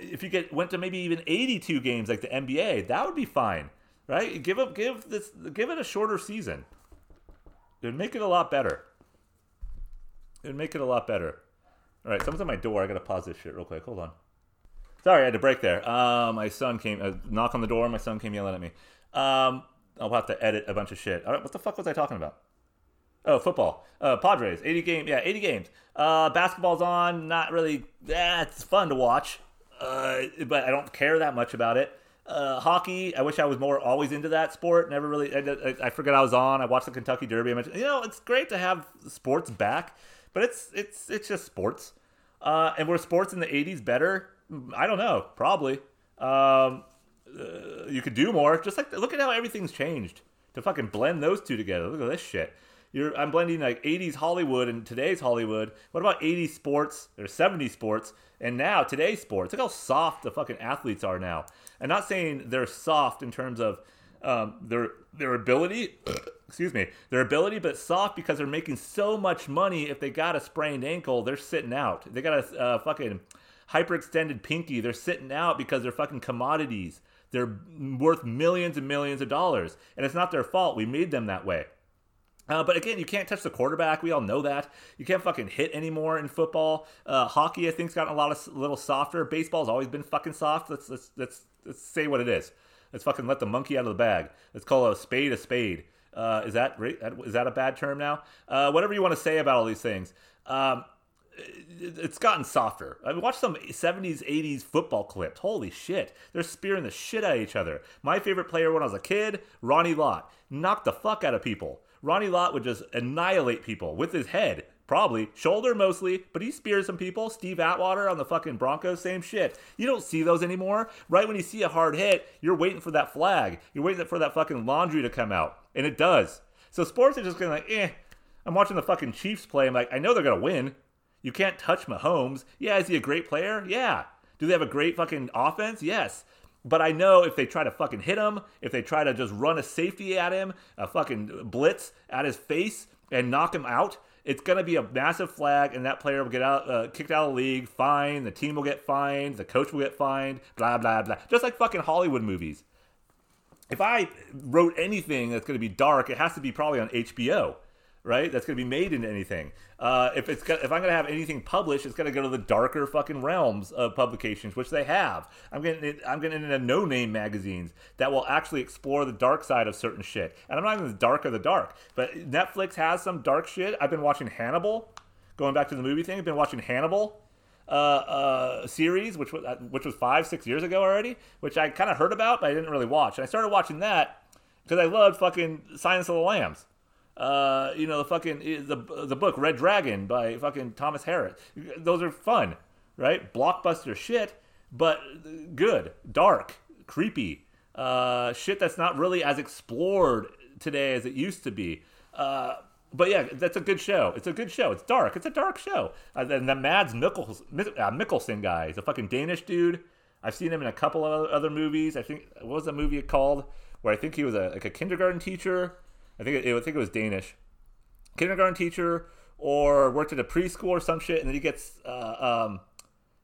if you get went to maybe even 82 games like the NBA, that would be fine, right? Give up, give this, give it a shorter season. It would make it a lot better. It would make it a lot better. All right, someone's at my door. I gotta pause this shit real quick. Hold on. Sorry, I had to break there. Uh, my son came, uh, knock on the door. My son came yelling at me. Um, I'll have to edit a bunch of shit. All right, what the fuck was I talking about? Oh, football. Uh, Padres, 80 games. Yeah, 80 games. Uh, basketball's on. Not really. Yeah, it's fun to watch uh, but I don't care that much about it. Uh, hockey, I wish I was more always into that sport. Never really, I, I, I forget I was on. I watched the Kentucky Derby. I mentioned, you know, it's great to have sports back, but it's it's it's just sports. Uh, and were sports in the '80s better? I don't know. Probably. Um, uh, you could do more. Just like look at how everything's changed to fucking blend those two together. Look at this shit. You're, I'm blending like 80s Hollywood and today's Hollywood. What about 80s sports or 70s sports and now today's sports? Look how soft the fucking athletes are now. I'm not saying they're soft in terms of um, their their ability. excuse me, their ability, but soft because they're making so much money. If they got a sprained ankle, they're sitting out. They got a uh, fucking hyperextended pinky. They're sitting out because they're fucking commodities. They're worth millions and millions of dollars, and it's not their fault. We made them that way. Uh, but again, you can't touch the quarterback. We all know that. You can't fucking hit anymore in football. Uh, hockey, I think, has gotten a lot of a little softer. Baseball's always been fucking soft. Let's let's let's let's say what it is. Let's fucking let the monkey out of the bag. Let's call a spade a spade. Uh, is that is that a bad term now? Uh, whatever you want to say about all these things. Um, it's gotten softer. I mean, watch some 70s, 80s football clips. Holy shit. They're spearing the shit out of each other. My favorite player when I was a kid, Ronnie Lott. Knocked the fuck out of people. Ronnie Lott would just annihilate people with his head. Probably. Shoulder mostly, but he spears some people. Steve Atwater on the fucking Broncos, same shit. You don't see those anymore. Right when you see a hard hit, you're waiting for that flag. You're waiting for that fucking laundry to come out. And it does. So sports are just going like, eh. I'm watching the fucking Chiefs play. I'm like, I know they're going to win. You can't touch Mahomes. Yeah, is he a great player? Yeah. Do they have a great fucking offense? Yes. But I know if they try to fucking hit him, if they try to just run a safety at him, a fucking blitz at his face and knock him out, it's going to be a massive flag, and that player will get out, uh, kicked out of the league, fined. The team will get fined. The coach will get fined. Blah blah blah. Just like fucking Hollywood movies. If I wrote anything that's going to be dark, it has to be probably on HBO right? That's going to be made into anything. Uh, if it's if I'm going to have anything published, it's going to go to the darker fucking realms of publications, which they have. I'm getting I'm getting into no name magazines that will actually explore the dark side of certain shit. And I'm not even the dark of the dark, but Netflix has some dark shit. I've been watching Hannibal. Going back to the movie thing, I've been watching Hannibal. Uh, uh, series, which was uh, which was five six years ago already, which I kind of heard about, but I didn't really watch. And I started watching that because I loved fucking Silence of the Lambs. Uh, you know, the fucking the the book Red Dragon by fucking Thomas Harris. Those are fun, right? Blockbuster shit, but good, dark, creepy, uh, shit that's not really as explored today as it used to be. Uh, but yeah, that's a good show. It's a good show. It's dark. It's a dark show. Uh, and the Mads Mikkels, uh, Mikkelsen guy is a fucking Danish dude. I've seen him in a couple of other movies. I think what was that movie called? Where I think he was a like a kindergarten teacher I think it, I think it was Danish. Kindergarten teacher or worked at a preschool or some shit, and then he gets uh, um,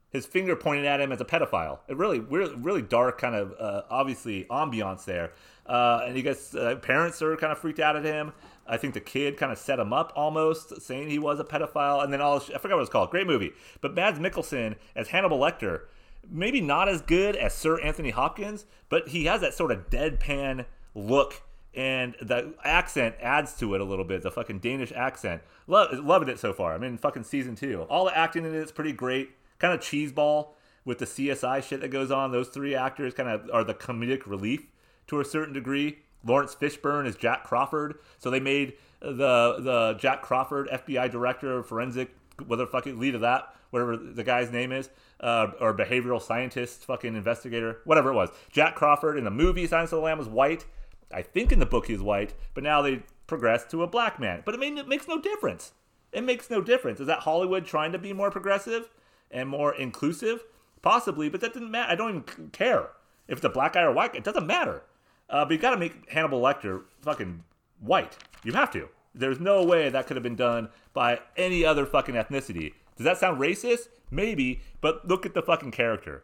his finger pointed at him as a pedophile. It really, really, really dark kind of uh, obviously ambiance there. Uh, and he gets uh, parents are kind of freaked out at him. I think the kid kind of set him up almost, saying he was a pedophile. And then all I forgot what it's called. Great movie. But Mads Mikkelsen as Hannibal Lecter, maybe not as good as Sir Anthony Hopkins, but he has that sort of deadpan look and the accent adds to it a little bit. The fucking Danish accent, Love, loving it so far. I'm in fucking season two. All the acting in it is pretty great. Kind of cheeseball with the CSI shit that goes on. Those three actors kind of are the comedic relief to a certain degree. Laurence Fishburne is Jack Crawford, so they made the the Jack Crawford FBI director of forensic, whether fucking lead of that, whatever the guy's name is, uh, or behavioral scientist, fucking investigator, whatever it was. Jack Crawford in the movie Silence of the Lamb was white. I think in the book he's white, but now they progress to a black man. But it makes no difference. It makes no difference. Is that Hollywood trying to be more progressive and more inclusive? Possibly, but that didn't matter. I don't even care if it's a black guy or white. It doesn't matter. Uh, but you got to make Hannibal Lecter fucking white. You have to. There's no way that could have been done by any other fucking ethnicity. Does that sound racist? Maybe, but look at the fucking character.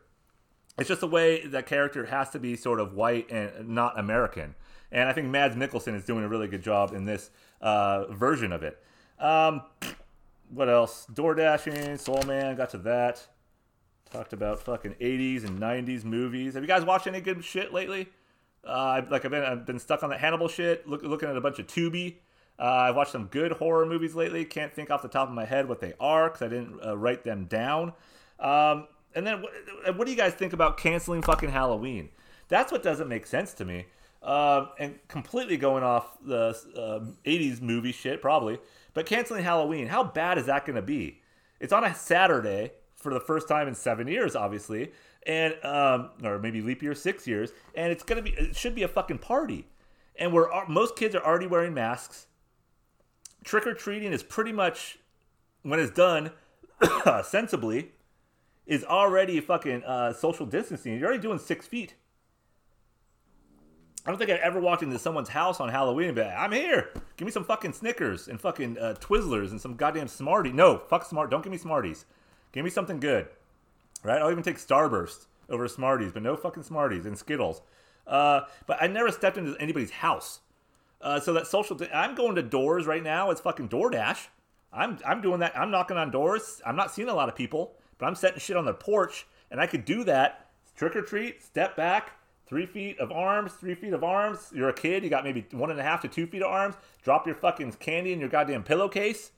It's just the way that character has to be sort of white and not American. And I think Mads Mikkelsen is doing a really good job in this uh, version of it. Um, what else? Door Dashing, Soul Man, got to that. Talked about fucking 80s and 90s movies. Have you guys watched any good shit lately? Uh, like I've been, I've been stuck on that Hannibal shit, look, looking at a bunch of Tubi. Uh, I've watched some good horror movies lately. Can't think off the top of my head what they are because I didn't uh, write them down. Um, and then, what, what do you guys think about canceling fucking Halloween? That's what doesn't make sense to me. Uh, and completely going off the uh, 80s movie shit, probably. But canceling Halloween, how bad is that going to be? It's on a Saturday for the first time in seven years, obviously, and um, or maybe leap year six years, and it's gonna be it should be a fucking party, and where most kids are already wearing masks. Trick or treating is pretty much when it's done sensibly, is already fucking uh, social distancing. You're already doing six feet. I don't think I've ever walked into someone's house on Halloween and be like, I'm here. Give me some fucking Snickers and fucking uh, Twizzlers and some goddamn Smarties. No, fuck Smart. Don't give me Smarties. Give me something good. right? I'll even take Starburst over Smarties, but no fucking Smarties and Skittles. Uh, but I never stepped into anybody's house. Uh, so that social, thing, I'm going to doors right now. It's fucking DoorDash. I'm I'm doing that. I'm knocking on doors. I'm not seeing a lot of people, but I'm setting shit on their porch, and I could do that. Trick or treat, step back, three feet of arms, three feet of arms. You're a kid. You got maybe one and a half to two feet of arms. Drop your fucking candy in your goddamn pillowcase,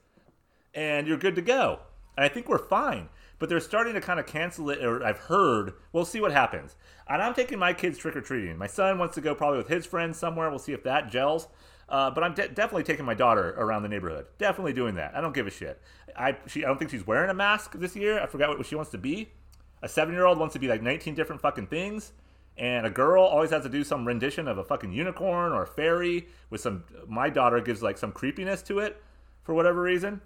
and you're good to go. And I think we're fine. But they're starting to kind of cancel it, or I've heard. We'll see what happens. And I'm taking my kids trick or treating. My son wants to go probably with his friends somewhere. We'll see if that gels. Uh, but I'm de- definitely taking my daughter around the neighborhood. Definitely doing that. I don't give a shit. I she I don't think she's wearing a mask this year. I forgot what she wants to be. A seven year old wants to be like 19 different fucking things. And a girl always has to do some rendition of a fucking unicorn or a fairy with some. My daughter gives like some creepiness to it for whatever reason.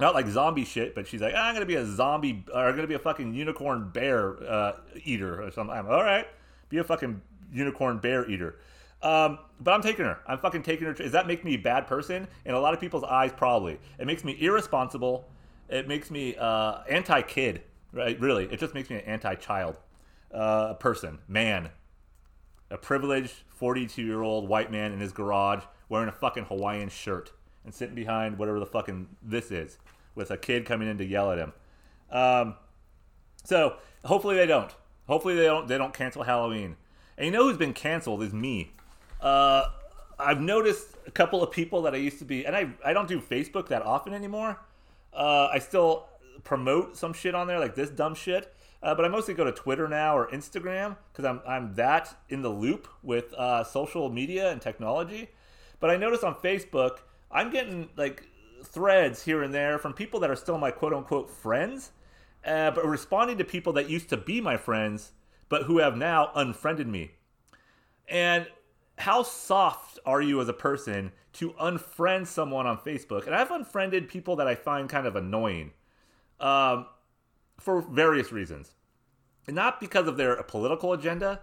Not like zombie shit, but she's like, "Ah, I'm gonna be a zombie, or I'm gonna be a fucking unicorn bear uh, eater or something. I'm all right, be a fucking unicorn bear eater. Um, but I'm taking her. I'm fucking taking her. Does that make me a bad person? In a lot of people's eyes, probably. It makes me irresponsible. It makes me uh, anti-kid. Right? Really, it just makes me an anti-child uh, a person, man. A privileged 42-year-old white man in his garage wearing a fucking Hawaiian shirt and sitting behind whatever the fucking this is with a kid coming in to yell at him. Um, so hopefully they don't. Hopefully they don't. They don't cancel Halloween. And you know who's been canceled is me. Uh, I've noticed a couple of people that I used to be, and I I don't do Facebook that often anymore. Uh, I still promote some shit on there, like this dumb shit. Uh, but I mostly go to Twitter now or Instagram because I'm I'm that in the loop with uh, social media and technology. But I notice on Facebook, I'm getting like threads here and there from people that are still my quote unquote friends, uh, but responding to people that used to be my friends, but who have now unfriended me. And how soft are you as a person to unfriend someone on Facebook? And I've unfriended people that I find kind of annoying um, for various reasons. Not because of their political agenda,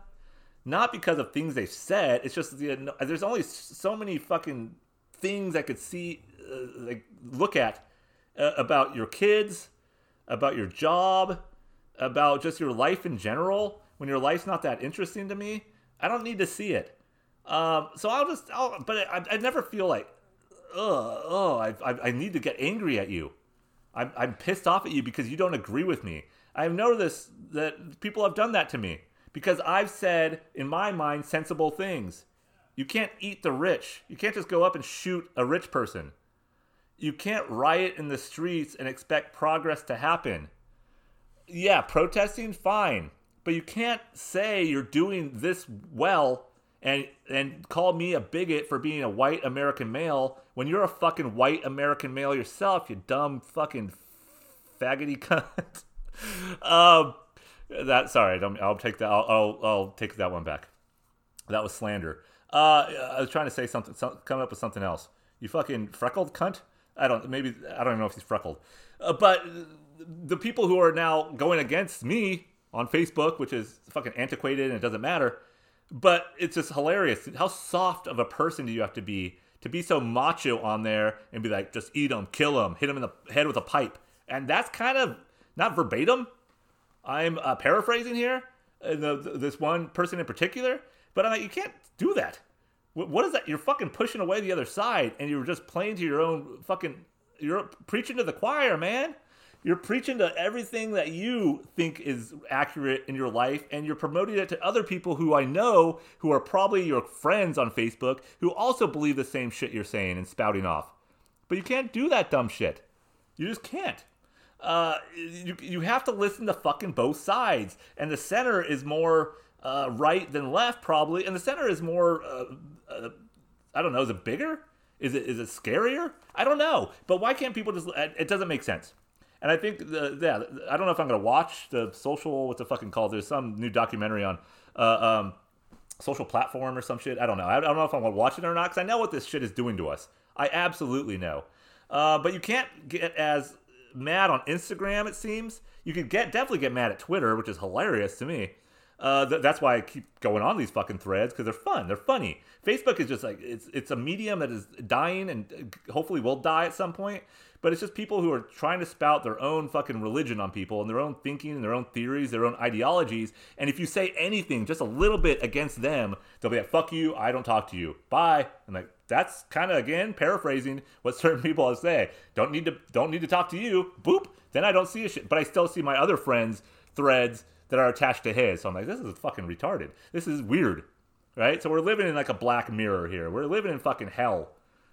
not because of things they've said. It's just you know, there's only so many fucking things I could see, uh, like look at uh, about your kids, about your job, about just your life in general. When your life's not that interesting to me, I don't need to see it. Um, so I'll just, I'll, but I, I never feel like, oh, I, I, I need to get angry at you. I'm, I'm pissed off at you because you don't agree with me. I've noticed that people have done that to me because I've said, in my mind, sensible things. You can't eat the rich. You can't just go up and shoot a rich person. You can't riot in the streets and expect progress to happen. Yeah, protesting, fine. But you can't say you're doing this well and and call me a bigot for being a white American male when you're a fucking white American male yourself, you dumb fucking faggoty cunt. um, that sorry, I will take that. I'll, I'll, I'll take that one back. That was slander. Uh, I was trying to say something, some, coming up with something else. You fucking freckled cunt. I don't. Maybe I don't even know if he's freckled. Uh, but the people who are now going against me on Facebook, which is fucking antiquated and it doesn't matter. But it's just hilarious. How soft of a person do you have to be to be so macho on there and be like, just eat them, kill them, hit them in the head with a pipe? And that's kind of not verbatim. I'm uh, paraphrasing here, uh, the, this one person in particular. But I'm like, you can't do that. What, what is that? You're fucking pushing away the other side, and you're just playing to your own fucking. You're preaching to the choir, man. You're preaching to everything that you think is accurate in your life, and you're promoting it to other people who I know who are probably your friends on Facebook who also believe the same shit you're saying and spouting off. But you can't do that dumb shit. You just can't. Uh, you, you have to listen to fucking both sides. And the center is more uh, right than left, probably. And the center is more, uh, uh I don't know, is it bigger? Is it is it scarier? I don't know. But why can't people just, it doesn't make sense. And I think, the, yeah, I don't know if I'm to watch the social, what's the fucking called? There's some new documentary on uh, um, social platform or some shit. I don't know. I, don't know if I'm to watch it or not because I know what this shit is doing to us. I absolutely know. Uh, but you can't get as mad on Instagram, it seems. You could get definitely get mad at Twitter, which is hilarious to me. Uh, th- that's why I keep going on these fucking threads because they're fun. They're funny. Facebook is just like it's it's a medium that is dying and uh, hopefully will die at some point. But it's just people who are trying to spout their own fucking religion on people and their own thinking and their own theories, their own ideologies. And if you say anything just a little bit against them, they'll be like, "Fuck you! I don't talk to you. Bye." And like that's kind of again paraphrasing what certain people say. Don't need to don't need to talk to you. Boop. Then I don't see a shit. But I still see my other friends threads that are attached to his. So I'm like, this is fucking retarded. This is weird, right? So we're living in like a black mirror here. We're living in fucking hell,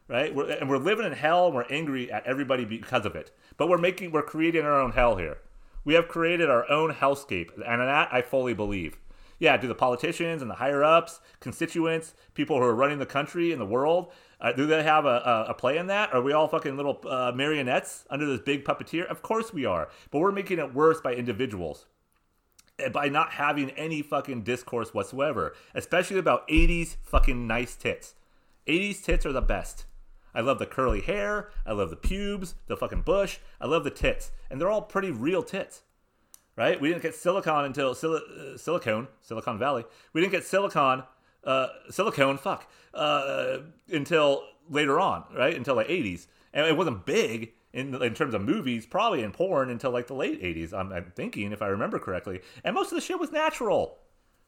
right? We're, and we're living in hell. and We're angry at everybody because of it. But we're making, we're creating our own hell here. We have created our own hellscape, and that I fully believe. Yeah, do the politicians and the higher ups, constituents, people who are running the country and the world, uh, do they have a, a, a, play in that? Are we all fucking little uh, marionettes under this big puppeteer? Of course we are. But we're making it worse by individuals by not having any fucking discourse whatsoever, especially about 80s fucking nice tits. 80s tits are the best. I love the curly hair, I love the pubes, the fucking bush, I love the tits, and they're all pretty real tits. Right? We didn't get silicon until sil- uh, silicone, Silicon Valley. We didn't get silicon, uh, silicone, fuck, uh, until later on, right? Until the 80s. And it wasn't big in in terms of movies, probably in porn until like the late '80s. I'm, I'm thinking, if I remember correctly, and most of the shit was natural.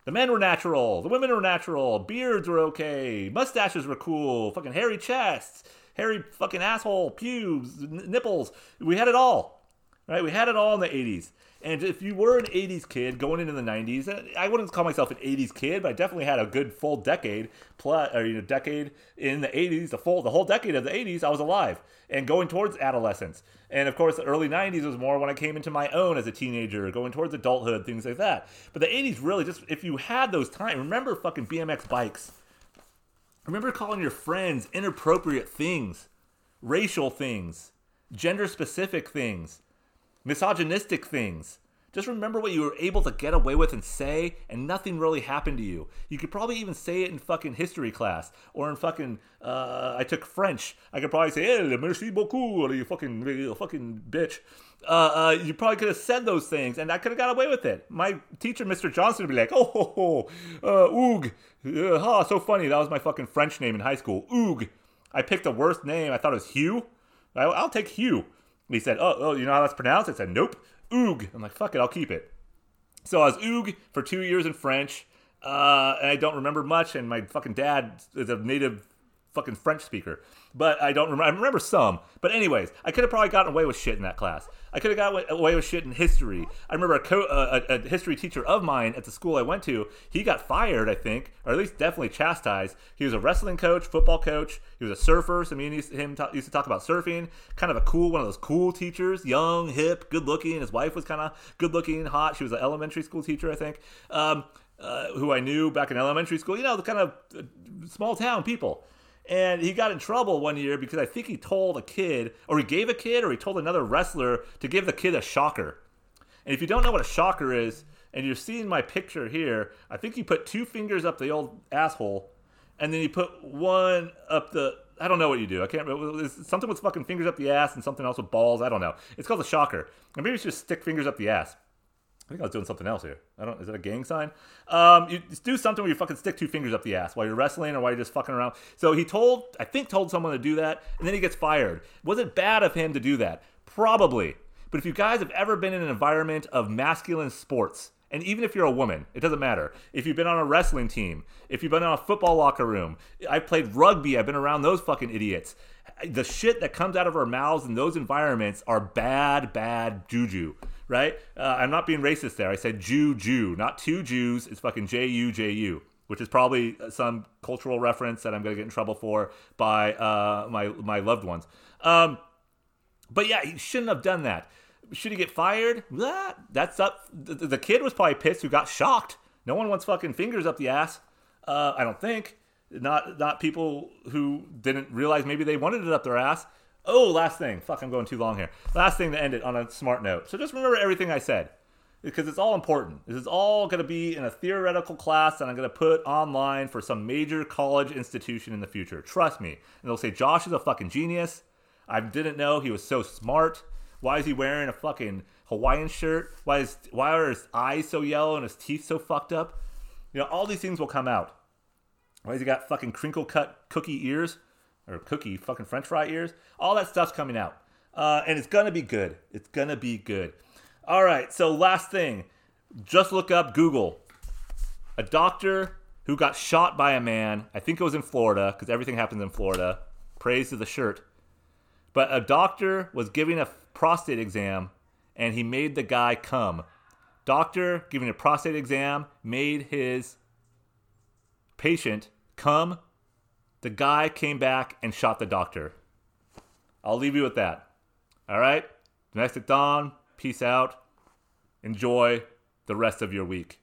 The men were natural, the women were natural, beards were okay, mustaches were cool, fucking hairy chests, hairy fucking asshole, pubes, n- nipples. We had it all, right? We had it all in the '80s. And if you were an 80s kid going into the 90s, uh, I wouldn't call myself an 80s kid, but I definitely had a good full decade plus, or you know, decade in the 80s, the full, the whole decade of the 80s, I was alive and going towards adolescence. And of course, the early 90s was more when I came into my own as a teenager, going towards adulthood, things like that. But the 80s really just, if you had those times, remember fucking BMX bikes. Remember calling your friends inappropriate things, racial things, gender specific things misogynistic things. Just remember what you were able to get away with and say, and nothing really happened to you. You could probably even say it in fucking history class or in fucking. Uh, I took French. I could probably say, "Hey, merci beaucoup," you fucking, you fucking bitch. Uh, uh, you probably could have said those things, and I could have got away with it. My teacher, Mr. Johnson, would be like, "Oh, ho, ho, uh, oog, uh, ha, so funny." That was my fucking French name in high school, oog. I picked the worst name. I thought it was Hugh. I, I'll take Hugh. He said, "Oh, oh, you know how that's pronounced?" I said, "Nope, oog." I'm like, "Fuck it, I'll keep it." So I was oog for two years in French, uh, and I don't remember much. And my fucking dad is a native fucking French speaker, but I don't remember. I remember some. But anyways, I could have probably gotten away with shit in that class. I could have got away with shit in history. I remember a, co- a, history teacher of mine at the school I went to. He got fired, I think, or at least definitely chastised. He was a wrestling coach, football coach. He was a surfer. So me and him used to talk about surfing. Kind of a cool, one of those cool teachers, young, hip, good looking. His wife was kind of good looking, hot. She was an elementary school teacher, I think. Um, uh, who I knew back in elementary school, you know, the kind of uh, small town people. And he got in trouble one year because I think he told a kid, or he gave a kid, or he told another wrestler to give the kid a shocker. And if you don't know what a shocker is, and you're seeing my picture here, I think he put two fingers up the old asshole, and then he put one up the. I don't know what you do. I can't. Something with fucking fingers up the ass and something else with balls. I don't know. It's called a shocker. And maybe it's just stick fingers up the ass. I think I was doing something else here. I don't. Is that a gang sign? Um, you do something where you fucking stick two fingers up the ass while you're wrestling or while you're just fucking around. So he told, I think, told someone to do that, and then he gets fired. Was it bad of him to do that? Probably. But if you guys have ever been in an environment of masculine sports, and even if you're a woman, it doesn't matter. If you've been on a wrestling team, if you've been on a football locker room, I've played rugby, I've been around those fucking idiots. The shit that comes out of our mouths in those environments are bad, bad juju right? Uh, I'm not being racist there. I said Jew, Jew, not two Jews. It's fucking J U J U, which is probably some cultural reference that I'm going to get in trouble for by uh, my my loved ones. Um, but yeah, he shouldn't have done that. Should he get fired? That's up. The, the kid was probably pissed who got shocked. No one wants fucking fingers up the ass. Uh, I don't think. Not not people who didn't realize maybe they wanted it up their ass. Oh, last thing. Fuck, I'm going too long here. Last thing to end it on a smart note. So just remember everything I said because it's all important. This is all going to be in a theoretical class that I'm going to put online for some major college institution in the future. Trust me. And they'll say, Josh is a fucking genius. I didn't know he was so smart. Why is he wearing a fucking Hawaiian shirt? Why is why are his eyes so yellow and his teeth so fucked up? You know, all these things will come out. Why has he got fucking crinkle cut cookie ears or cookie fucking French fry ears? All that stuff's coming out, uh, and it's gonna be good. It's gonna be good. All right. So last thing, just look up Google. A doctor who got shot by a man. I think it was in Florida because everything happens in Florida. Praise to the shirt. But a doctor was giving a prostate exam and he made the guy come. Doctor giving a prostate exam made his patient come. The guy came back and shot the doctor. I'll leave you with that. All right? Domestic Dawn, peace out. Enjoy the rest of your week.